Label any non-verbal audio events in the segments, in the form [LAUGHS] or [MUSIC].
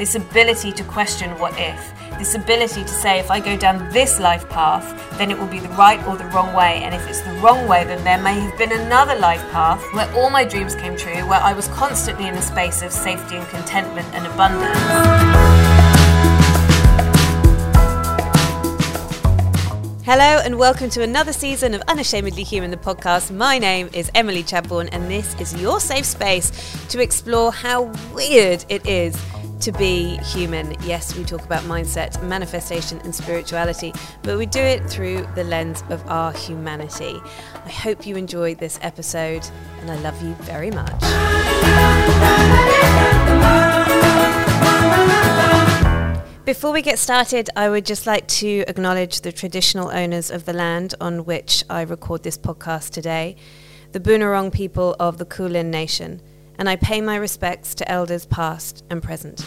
this ability to question what if, this ability to say, if I go down this life path, then it will be the right or the wrong way. And if it's the wrong way, then there may have been another life path where all my dreams came true, where I was constantly in a space of safety and contentment and abundance. Hello and welcome to another season of Unashamedly Human, the podcast. My name is Emily Chadbourne, and this is your safe space to explore how weird it is to be human. Yes, we talk about mindset, manifestation, and spirituality, but we do it through the lens of our humanity. I hope you enjoyed this episode, and I love you very much. Before we get started, I would just like to acknowledge the traditional owners of the land on which I record this podcast today, the Boonwurrung people of the Kulin Nation and I pay my respects to elders past and present.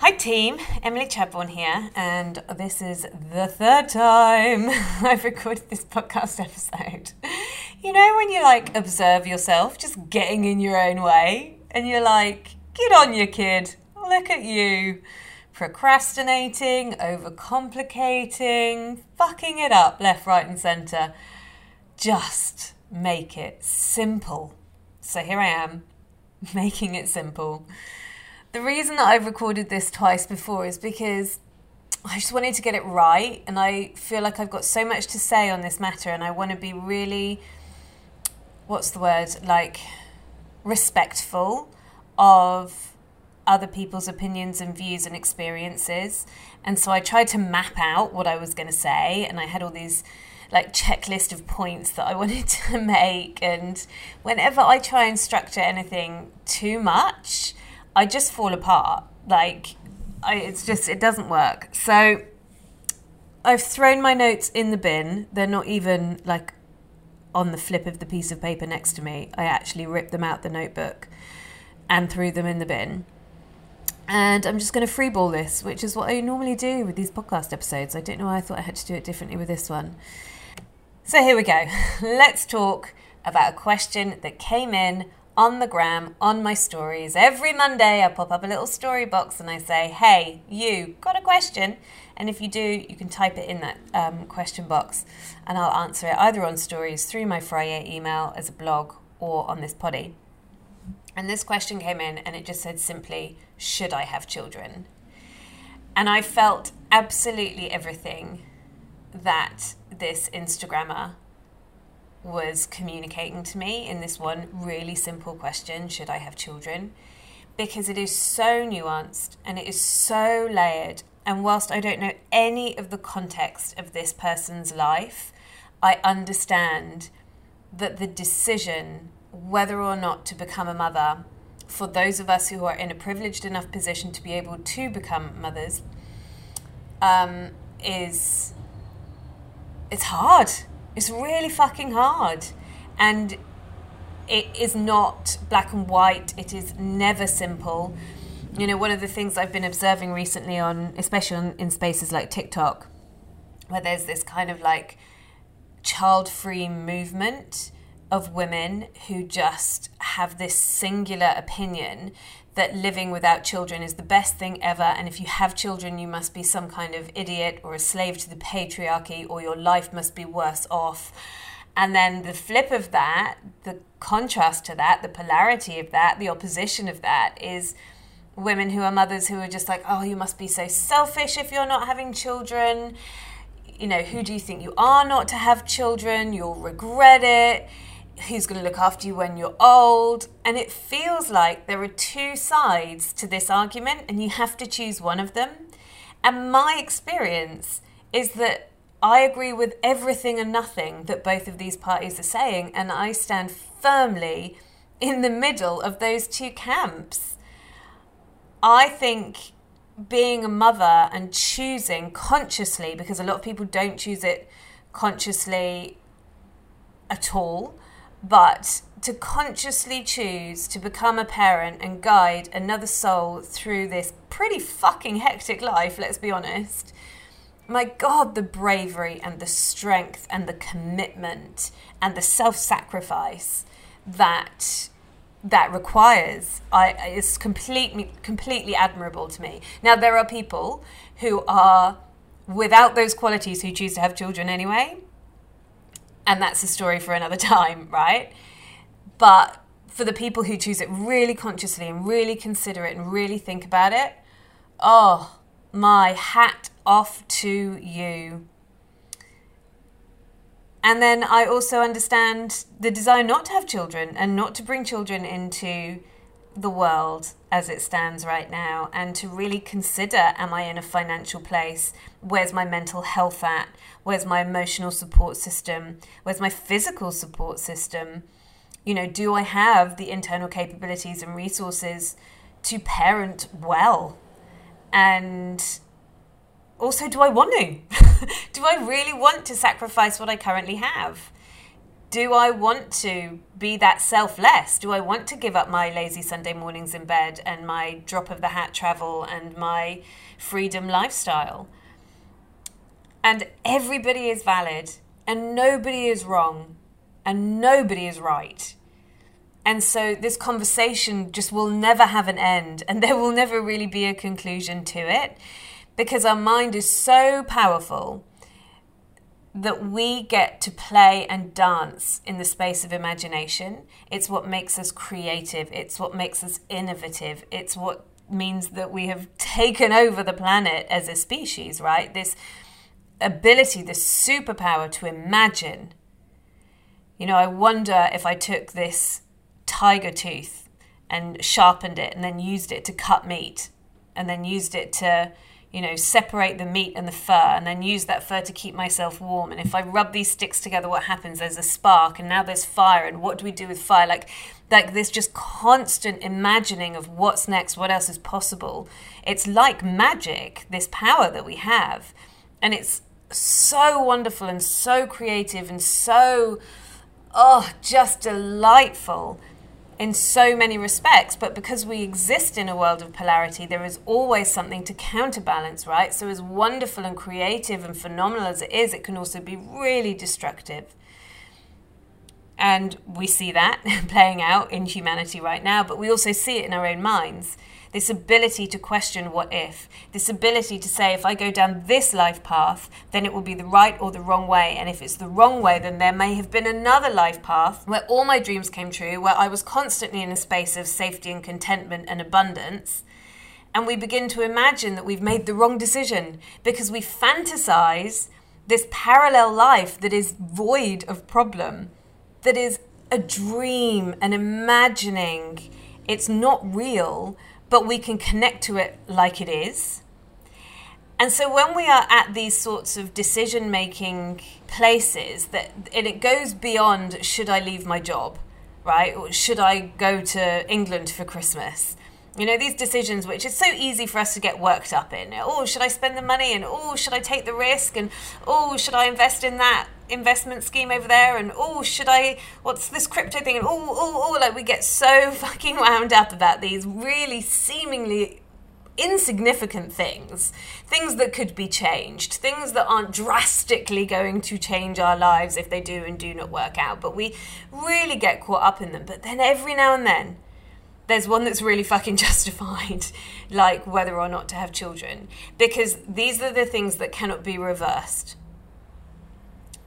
Hi, team. Emily Chadbourne here, and this is the third time [LAUGHS] I've recorded this podcast episode. You know, when you like observe yourself just getting in your own way, and you're like, get on, you kid, look at you procrastinating, overcomplicating, fucking it up left, right, and centre. Just make it simple. So here I am, [LAUGHS] making it simple. The reason that I've recorded this twice before is because I just wanted to get it right, and I feel like I've got so much to say on this matter, and I want to be really, what's the word, like respectful of other people's opinions and views and experiences. And so I tried to map out what I was going to say, and I had all these like checklist of points that I [LAUGHS] wanted to make. And whenever I try and structure anything too much, I just fall apart. Like, I, it's just, it doesn't work. So I've thrown my notes in the bin. They're not even like on the flip of the piece of paper next to me. I actually ripped them out the notebook and threw them in the bin. And I'm just going to freeball this, which is what I normally do with these podcast episodes. I don't know why I thought I had to do it differently with this one. So here we go. [LAUGHS] Let's talk about a question that came in on the gram, on my stories. Every Monday, I pop up a little story box and I say, hey, you got a question? And if you do, you can type it in that um, question box and I'll answer it either on stories through my Friday email as a blog or on this poddy. And this question came in and it just said simply, Should I have children? And I felt absolutely everything that this Instagrammer was communicating to me in this one really simple question Should I have children? Because it is so nuanced and it is so layered. And whilst I don't know any of the context of this person's life, I understand that the decision whether or not to become a mother. For those of us who are in a privileged enough position to be able to become mothers um, is it's hard. It's really fucking hard. And it is not black and white. It is never simple. You know one of the things i've been observing recently on especially on, in spaces like tiktok where there's this kind of like child free movement of women who just have this singular opinion that living without children is the best thing ever. And if you have children, you must be some kind of idiot or a slave to the patriarchy, or your life must be worse off. And then the flip of that, the contrast to that, the polarity of that, the opposition of that is women who are mothers who are just like, oh, you must be so selfish if you're not having children. You know, who do you think you are not to have children? You'll regret it who's going to look after you when you're old. And it feels like there are two sides to this argument, and you have to choose one of them. And my experience is that I agree with everything and nothing that both of these parties are saying, and I stand firmly in the middle of those two camps. I think being a mother and choosing consciously, because a lot of people don't choose it consciously at all, but to consciously choose to become a parent and guide another soul through this pretty fucking hectic life, let's be honest. My God, the bravery and the strength and the commitment and the self sacrifice that that requires I, is completely completely admirable to me. Now there are people who are without those qualities who choose to have children anyway, and that's a story for another [LAUGHS] time, right? But for the people who choose it really consciously and really consider it and really think about it, oh, my hat off to you. And then I also understand the desire not to have children and not to bring children into the world as it stands right now and to really consider am I in a financial place? Where's my mental health at? Where's my emotional support system? Where's my physical support system? You know, do I have the internal capabilities and resources to parent well? And also, do I want to? [LAUGHS] do I really want to sacrifice what I currently have? Do I want to be that selfless? Do I want to give up my lazy Sunday mornings in bed and my drop of the hat travel and my freedom lifestyle? And everybody is valid and nobody is wrong and nobody is right. And so this conversation just will never have an end and [LAUGHS] there will never really be a conclusion to it because our mind is so powerful that we get to play and dance in the space of imagination. It's what makes us creative, it's what makes us innovative, it's what means that we have taken over the planet as a species, right? This ability, this superpower to imagine. You know, I wonder if I took this tiger tooth and sharpened it and then used it to cut meat and then used it to you know, separate the meat and the fur and then use that fur to keep myself warm. And if I rub these sticks together, what happens? There's a spark and now there's fire. And what do we do with fire? Like, like this just constant imagining of what's next, what else is possible. It's like magic, this power that we have. And it's so wonderful and so creative and so, oh, just delightful in so many respects, but because we exist in a world of polarity, there is always something to counterbalance, right? So, as wonderful and creative and phenomenal as it is, it can also be really destructive. And we see that [LAUGHS] playing out in humanity right now, but we also see it in our own minds this ability to question what if, this ability to say, if I go down this life path, then it will be the right or the wrong way. And if it's the wrong way, then there may have been another life path where all my dreams came true, where I was constantly in a space of safety and contentment and abundance. And we begin to imagine that we've made the wrong decision because we fantasize this parallel life that is void of problem, that is a dream, an imagining. It's not real, but we can connect to it like it is. And so when we are at these sorts of decision making places that and it goes beyond should I leave my job, right? Or should I go to England for Christmas? You know, these decisions which is so easy for us to get worked up in. Oh, should I spend the money and oh, should I take the risk and oh, should I invest in that investment scheme over there and oh should I what's this crypto thing? And oh oh oh like we get so [LAUGHS] fucking wound up about these really seemingly insignificant things, things that could be changed, things that aren't drastically going to change our lives if they do and do not work out, but we really get caught up in them. But then every now and then, there's one that's really fucking [LAUGHS] justified, like whether or not to have children, because these are the things that cannot be reversed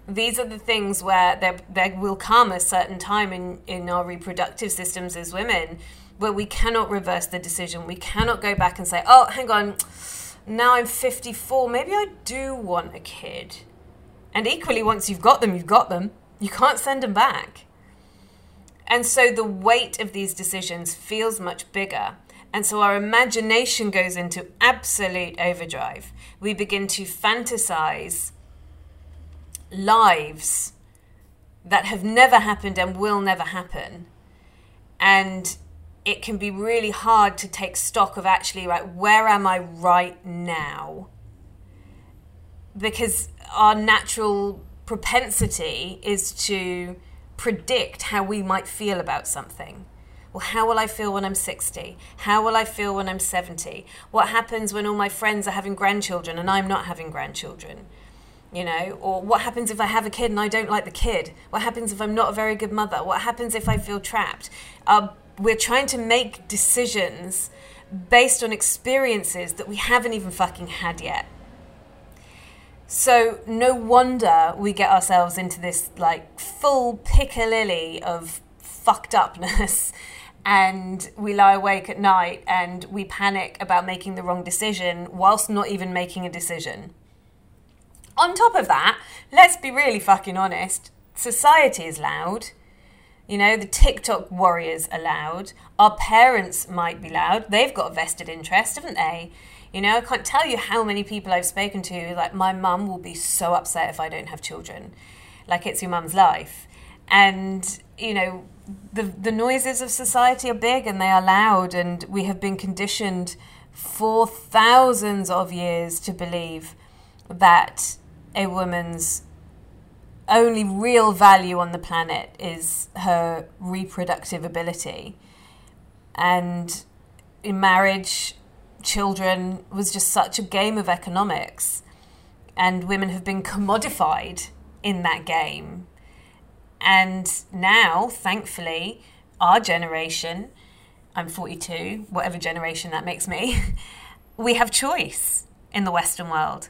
these are the things where there, there will come a certain time in, in our reproductive systems as women where we cannot reverse the decision. We cannot go back and say, oh, hang on, now I'm 54, maybe I do want a kid. And equally, once you've got them, you've got them. You can't send them back. And so the weight of these decisions feels much bigger. And so our imagination goes into absolute overdrive. We begin to fantasize lives that have never happened and will never happen. And it can be really hard to take stock of actually, right, where am I right now? Because our natural propensity is to predict how we might feel about something. Well, how will I feel when I'm 60? How will I feel when I'm 70? What happens when all my friends are having grandchildren and I'm not having grandchildren? You know, or what happens if I have a kid and I don't like the kid? What happens if I'm not a very good mother? What happens if I feel trapped? Uh, we're trying to make decisions based on experiences that we haven't even fucking had yet. So no wonder we get ourselves into this like full piccalilli of fucked upness [LAUGHS] and we lie awake at night and we panic about making the wrong decision whilst not even making a decision. On top of that, let's be really fucking honest, society is loud. You know, the TikTok warriors are loud. Our parents might be loud. They've got a vested interest, haven't they? You know, I can't tell you how many people I've spoken to, like, my mum will be so upset if I don't have children. Like, it's your mum's life. And, you know, the, the noises of society are big and they are loud, and we have been conditioned for thousands of years to believe that a woman's only real value on the planet is her reproductive ability. And in marriage, children was just such a game of economics. And women have been commodified in that game. And now, thankfully, our generation, I'm 42, whatever generation that makes me, [LAUGHS] we have choice in the Western world.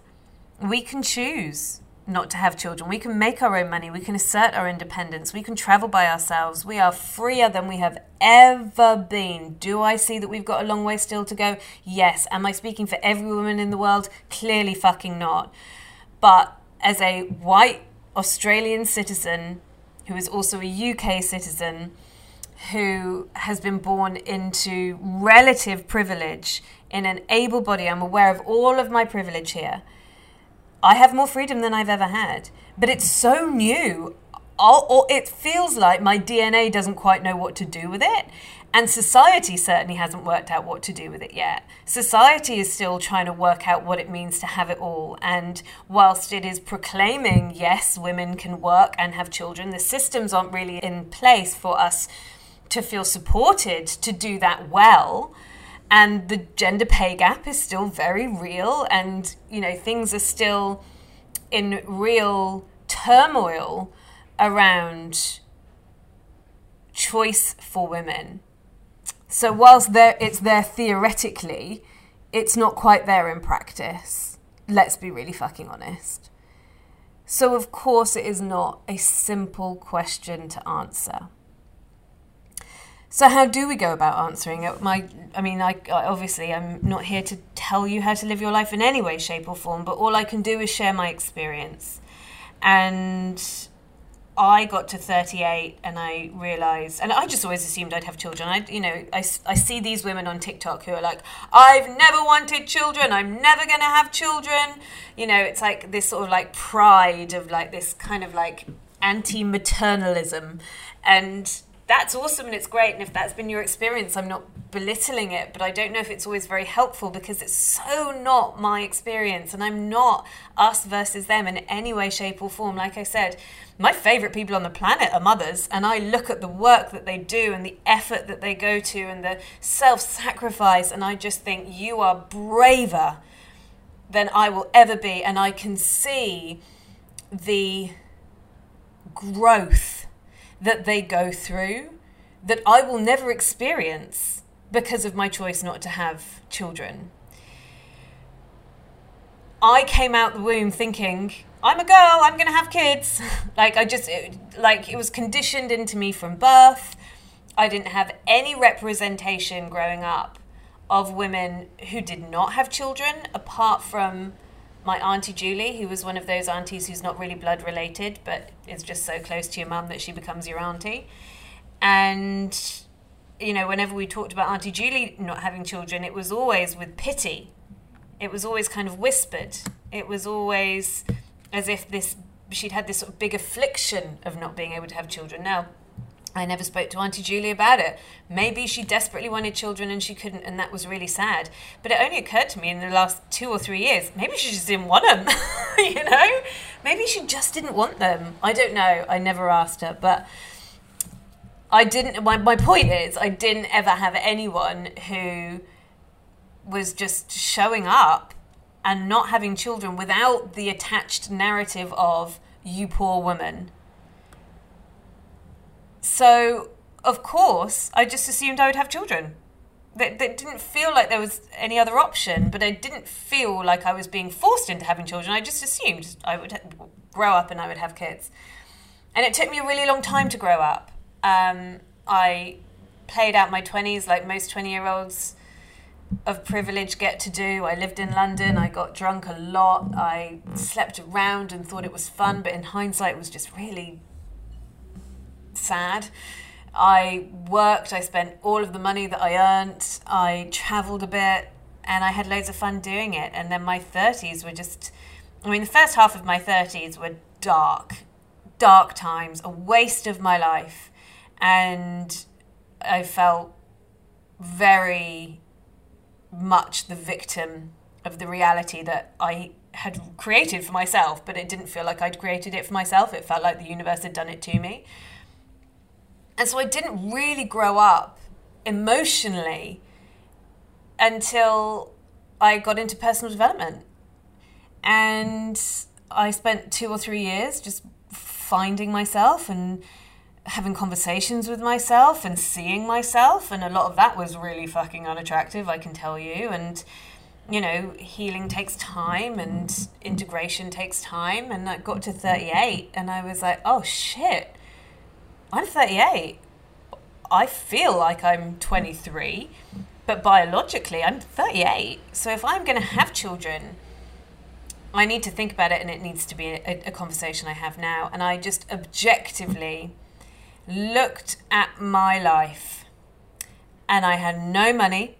We can choose not to have children. We can make our own money. We can assert our independence. We can travel by ourselves. We are freer than we have ever been. Do I see that we've got a long way still to go? Yes. Am I speaking for every woman in the world? Clearly fucking not. But as a white Australian citizen who is also a UK citizen who has been born into relative privilege in an able body, I'm aware of all of my privilege here I have more freedom than I've ever had. But it's so new. I'll, or it feels like my DNA doesn't quite know what to do with it. And society certainly hasn't worked out what to do with it yet. Society is still trying to work out what it means to have it all. And whilst it is proclaiming, yes, women can work and have children, the systems aren't really in place for us to feel supported to do that well and the gender pay gap is still very real and you know things are still in real turmoil around choice for women. So whilst there it's there theoretically it's not quite there in practice. Let's be really fucking honest. So of course it is not a simple question to answer so how do we go about answering it? My, I mean, I, obviously I'm not here to tell you how to live your life in any way, shape, or form. But all I can do is share my experience, and I got to 38 and I realized, and I just always assumed I'd have children. I, you know, I, I see these women on TikTok who are like, I've never wanted children. I'm never going to have children. You know, it's like this sort of like pride of like this kind of like anti maternalism. And that's awesome and it's great. And if that's been your experience, I'm not belittling it, but I don't know if it's always very helpful because it's so not my experience. And I'm not us versus them in any way, shape, or form. Like I said, my favorite people on the planet are mothers. And I look at the work that they do and the effort that they go to and the self sacrifice. And I just think you are braver than I will ever be. And I can see the growth that they go through that I will never experience because of my choice not to have children. I came out the womb thinking, I'm a girl, I'm to have kids. [LAUGHS] like, I just, it, like, it was conditioned into me from birth. I didn't have any representation growing up of women who did not have children apart from my auntie Julie, who was one of those aunties who's not really blood related, but is just so close to your mum that she becomes your auntie. And you know, whenever we talked about Auntie Julie not having children, it was always with pity. It was always kind of whispered. It was always as if this she'd had this sort of big affliction of not being able to have children. Now, I never spoke to Auntie Julie about it. Maybe she desperately wanted children and she couldn't, and that was really sad. But it only occurred to me in the last two or three years maybe she just didn't want them. [LAUGHS] you know? Maybe she just didn't want them. I don't know. I never asked her. But I didn't. My, my point is, I didn't ever have anyone who was just showing up and not having children without the attached narrative of you poor woman. So, of course, I just assumed I would have children. That, that didn't feel like there was any other option, but I didn't feel like I was being forced into having children. I just assumed I would grow up and I would have kids. And it took me a really long time to grow up. Um, I played out my 20s like most 20 year olds of privilege get to do. I lived in London, I got drunk a lot, I slept around and thought it was fun, but in hindsight, it was just really sad. I worked, I spent all of the money that I earned, I traveled a bit, and I had loads of fun doing it. And then my 30s were just, I mean, the first half of my 30s were dark, dark times, a waste of my life. And I felt very much the victim of the reality that I had created for myself, but it didn't feel like I'd created it for myself. It felt like the universe had done it to me. And so I didn't really grow up emotionally until I got into personal development. And I spent two or three years just finding myself and having conversations with myself and seeing myself. And a lot of that was really fucking unattractive i can tell you. And you know healing takes time and integration takes time. And i got to 38 and i was like oh shit i'm 38 i feel like i'm 23 but biologically i'm 38 so if i'm going to have children i need to think about it and it needs to be a, a conversation i have now. And i just objectively looked at my life and I had no money.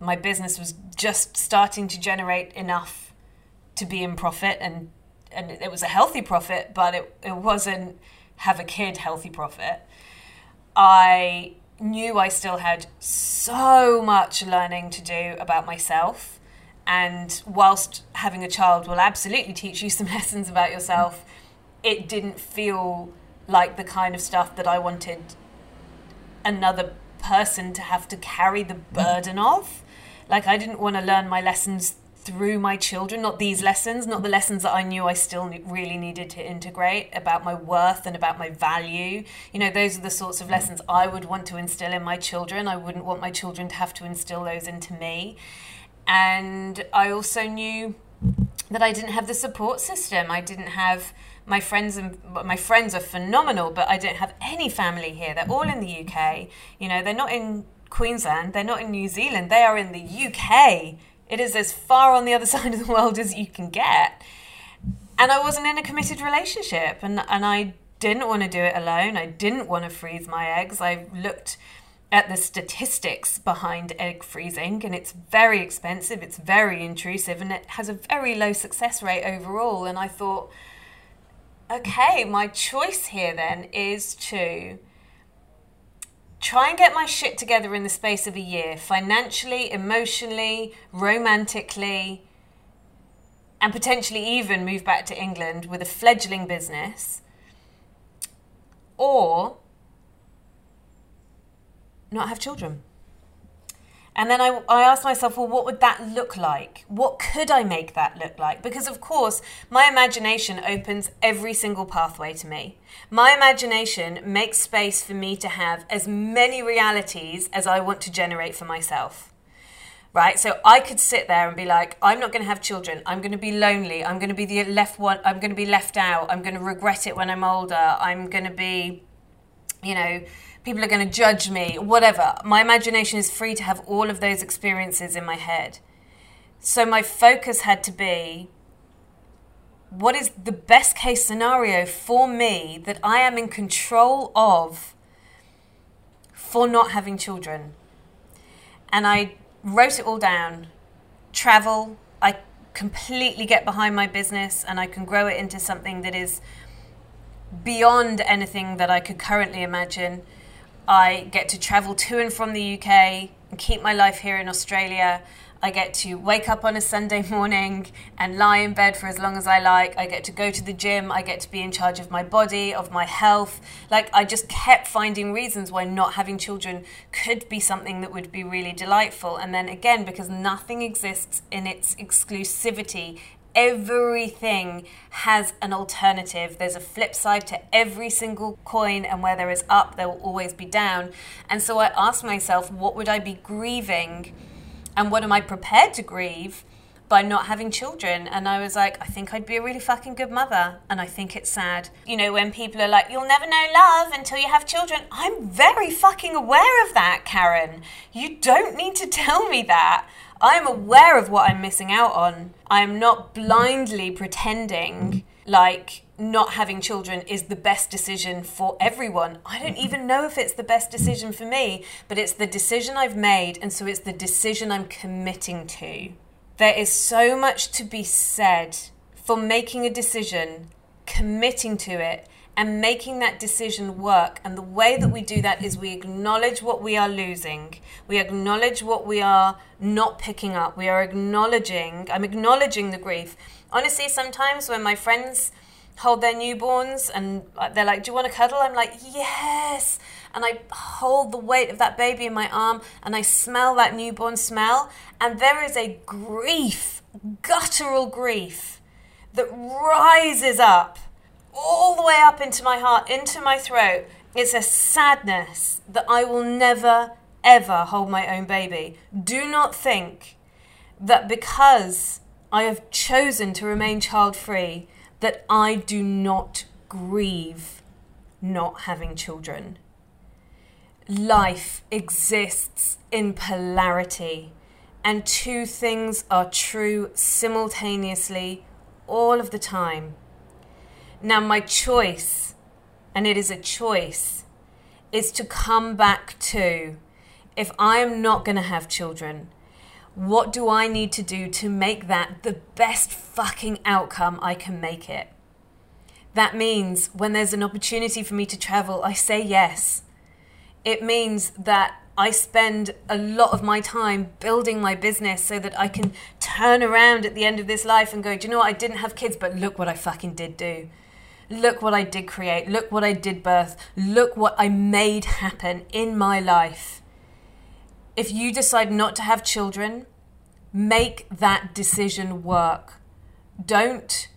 My business was just starting to generate enough to be in profit and and it was a healthy profit, but it, it wasn't have a kid healthy profit. I knew I still had so much learning to do about myself. And whilst having a child will absolutely teach you some [LAUGHS] lessons about yourself, it didn't feel like the kind of stuff that I wanted another person to have to carry the burden of. Like, I didn't want to learn my lessons through my children, not these lessons, not the lessons that I knew I still really needed to integrate about my worth and about my value. You know, those are the sorts of lessons I would want to instill in my children. I wouldn't want my children to have to instill those into me. And I also knew that I didn't have the support system. I didn't have my friends and my friends are phenomenal, but I don't have any family here. They're all in the UK. You know, they're not in Queensland. They're not in New Zealand. They are in the UK. It is as far on the other [LAUGHS] side of the world as you can get. And I wasn't in a committed relationship, and and I didn't want to do it alone. I didn't want to freeze my eggs. I looked at the statistics behind egg freezing and it's very expensive it's very intrusive and it has a very low success rate overall and i thought okay, my choice here then is to try and get my shit together in the space of a year, financially, emotionally, romantically, and potentially even move back to England with a fledgling business, or not have children. And then I, I asked myself, well, what would that look like? What could I make that look like? Because, of course, my imagination opens every single pathway to me. My imagination makes space for me to have as many realities as I want to generate for myself. Right? So I could sit there and be like, I'm not going to have children. I'm going to be lonely. I'm going to be the left one. I'm going to be left out. I'm going to regret it when I'm older. I'm going to be, you know, people are going to judge me, whatever. My imagination is free to have all of those experiences in my head. So my focus had to be what is the best case scenario for me that I am in control of for not having children? And I wrote it all down. Travel, I completely get behind my business and I can grow it into something that is beyond anything that I could currently imagine. I get to travel to and from the UK and keep my life here in Australia. I get to wake up on a Sunday [LAUGHS] morning and lie in bed for as long as I like. I get to go to the gym. I get to be in charge of my body, of my health. Like, I just kept finding reasons why not having children could be something that would be really delightful. And then again, because nothing exists in its exclusivity, everything has an alternative. There's a flip side to every single coin, and where there is up, there will always be down. And so I asked myself, what would I be grieving? and what am I prepared to grieve by not having children? And I was like, I think I'd be a really fucking good mother. And I think it's sad. You know, when people are like, you'll never know love until you have children. I'm very fucking aware of that, Karen. You don't need to tell me that. I am aware of what I'm missing out on. I am not blindly pretending like not having children is the best decision for everyone. I don't even know if it's the best decision for me, but it's the decision I've made, and so it's the decision I'm committing to. There is so much to be said for making a decision, committing to it, and making that decision work. And the way that we do that is we acknowledge what we are losing, we acknowledge what we are not picking up, we are acknowledging, I'm acknowledging the grief. Honestly, sometimes when my friends, hold their newborns and uh, they're like, Do you want to cuddle? I'm like, Yes. And I hold the weight of that baby in my arm and I smell that newborn smell. And there is a grief, guttural grief, that rises up all the way up into my heart, into my throat. It's a sadness that I will never, ever hold my own baby. Do not think that because I have chosen to remain child free, that I do not grieve not having children. Life exists in polarity, and two things are true simultaneously all of the time. Now, my choice, and it is a choice, is to come back to if I am not going to have children, what do I need to do to make that the best fucking outcome I can make it? That means when there's an opportunity for me to travel, I say yes. It means that I spend a lot of my time building my business so that I can turn around at the end of this life and go, do you know what? I didn't have kids, but look what I fucking did do. Look what I did create. Look what I did birth. Look what I made happen in my life if you decide not to have children, make that decision work. Don't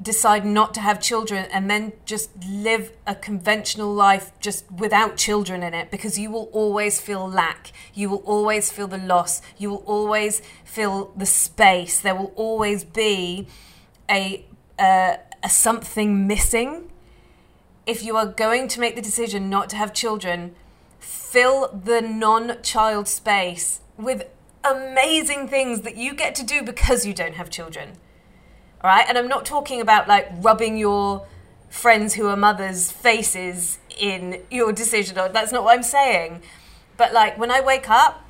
decide not to have children and then just live a conventional life just without children in it because you will always feel lack. You will always feel the loss. You will always feel the space. There will always be a, uh, a something missing. If you are going to make the decision not to have children, fill the non child space with amazing things that you get to do because you don't have children. All right? And I'm not talking about like rubbing your friends who are mothers' faces in your decision. That's not what I'm saying. But like when I wake up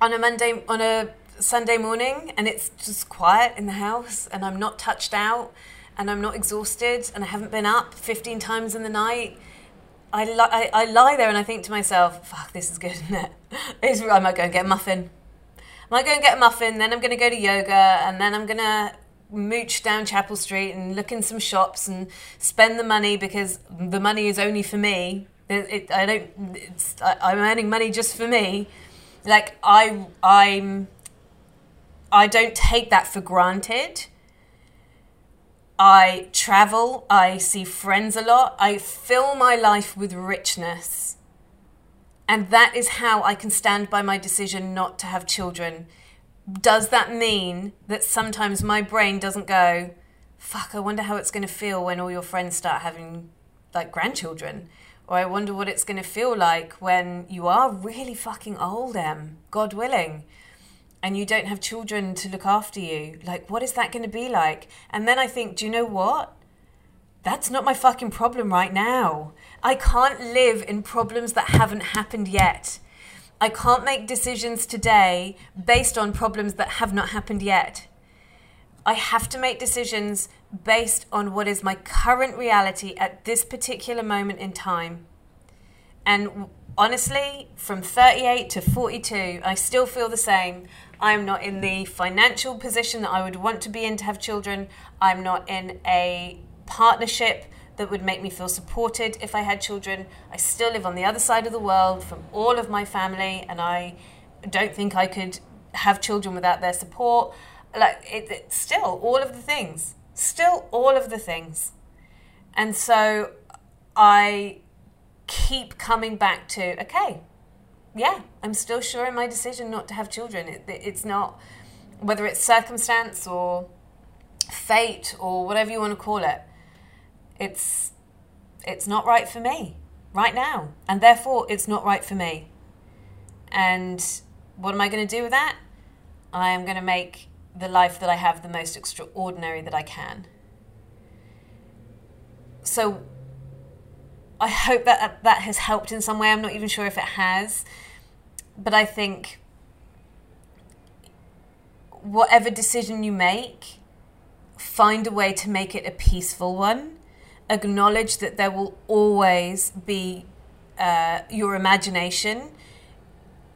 on a Monday, on a Sunday morning, and it's just quiet in the house, and I'm not touched out, and I'm not exhausted, and I haven't been up 15 times in the night, I, li- I, I, lie there and I think to myself, fuck, this is good, [LAUGHS] isn't it? I might go and get a muffin. I might go and get a muffin, then I'm going to go to yoga, and then I'm going to mooch down Chapel Street and look in some shops and spend the money because the money is only for me. It, it, I don't. I, am earning money just for me. Like I, I'm. I don't take that for granted. I travel, I see friends a lot, I fill my life with richness. And that is how I can stand by my decision not to have children. Does that mean that sometimes my brain doesn't go, fuck, I wonder how it's going to feel when all your friends start having like grandchildren? Or I wonder what it's going to feel like when you are really fucking old, Em, God willing and you don't have children to look after you, like, what is that going to be like? And then I think, do you know what? That's not my fucking problem right now. I can't live in problems that haven't happened yet. I can't make decisions today based on problems that have not happened yet. I have to make decisions based on what is my current reality at this particular moment in time. And honestly, from 38 to 42, I still feel the same. I'm not in the financial position that I would want to be in to have children. I'm not in a partnership that would make me feel supported if I had children. I still live on the other side of the world from all of my family, and I don't think I could have children without their support. Like, it, still, all of the things. Still, all of the things. And so I keep coming back to okay, yeah, I'm still sure in my decision not to have children. It, it's not, whether it's circumstance or fate or whatever you want to call it, it's, it's not right for me right now. And therefore, it's not right for me. And what am I going to do with that? I am going to make the life that I have the most extraordinary that I can. So I hope that that has helped in some way. I'm not even sure if it has. But I think whatever decision you make, find a way to make it a peaceful one. Acknowledge that there will always be uh, your imagination,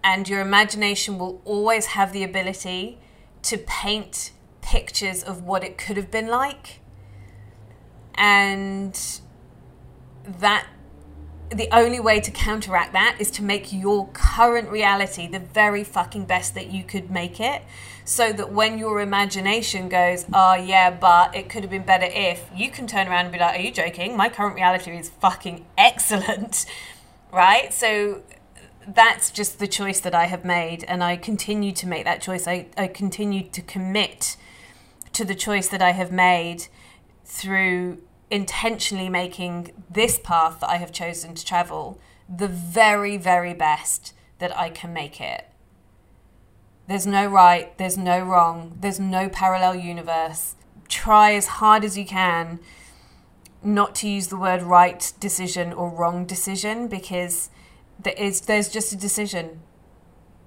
and your imagination will always have the ability to paint pictures of what it could have been like. And that the only way to counteract that is to make your current reality the very fucking best that you could make it so that when your imagination goes oh yeah but it could have been better if you can turn around and be like are you joking? My current reality is fucking excellent. [LAUGHS] Right? So that's just the choice that i have made and i continue to make that choice. I, I continue to commit to the choice that i have made through intentionally making this path that I have chosen to travel the very, very best that I can make it. There's no right, there's no wrong, there's no parallel universe. Try as hard as you can not to use the word right decision or wrong decision because there is, there's just a decision.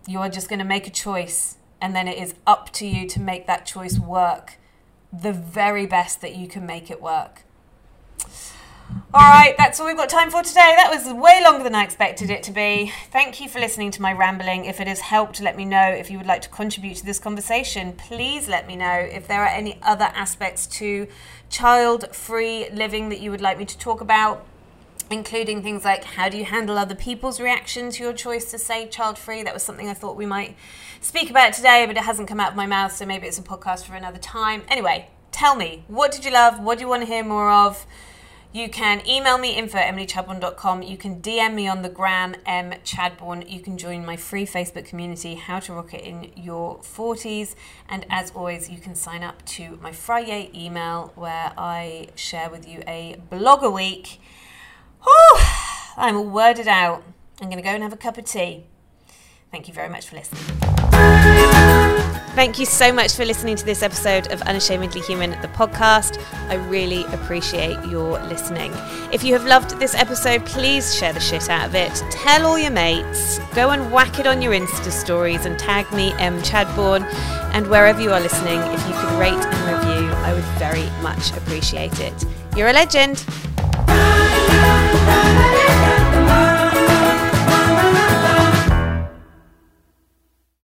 You are just going to make a choice, and then it is up to you to make that choice work the very best that you can make it work. All right, that's all we've got time for today. That was way longer than I expected it to be. Thank you for listening to my rambling. If it has helped, let me know. If you would like to contribute to this conversation, please let me know. If there are any other aspects to child free living that you would like me to talk about, including things like how do you handle other people's reaction to your choice to say child free. That was something I thought we might speak about today, but it hasn't come out of my mouth, so maybe it's a podcast for another time. Anyway, tell me, what did you love? What do you want to hear more of? You can email me info at emilychadbourne.com. You can DM me on the gram M Chadbourne. You can join my free Facebook community, How to Rock It in Your 40s. And as always, you can sign up to my Friday email where I share with you a blog a week. Whew, I'm all worded out. I'm going to go and have a cup of tea. Thank you very much for listening. Thank you so much for listening to this episode of Unashamedly Human, the podcast. I really appreciate your listening. If you have loved this episode, please share the shit out of it. Tell all your mates. Go and whack it on your Insta stories and tag me, M. Chadbourne. And wherever you are listening, if you could rate and review, I would very much appreciate it. You're a legend.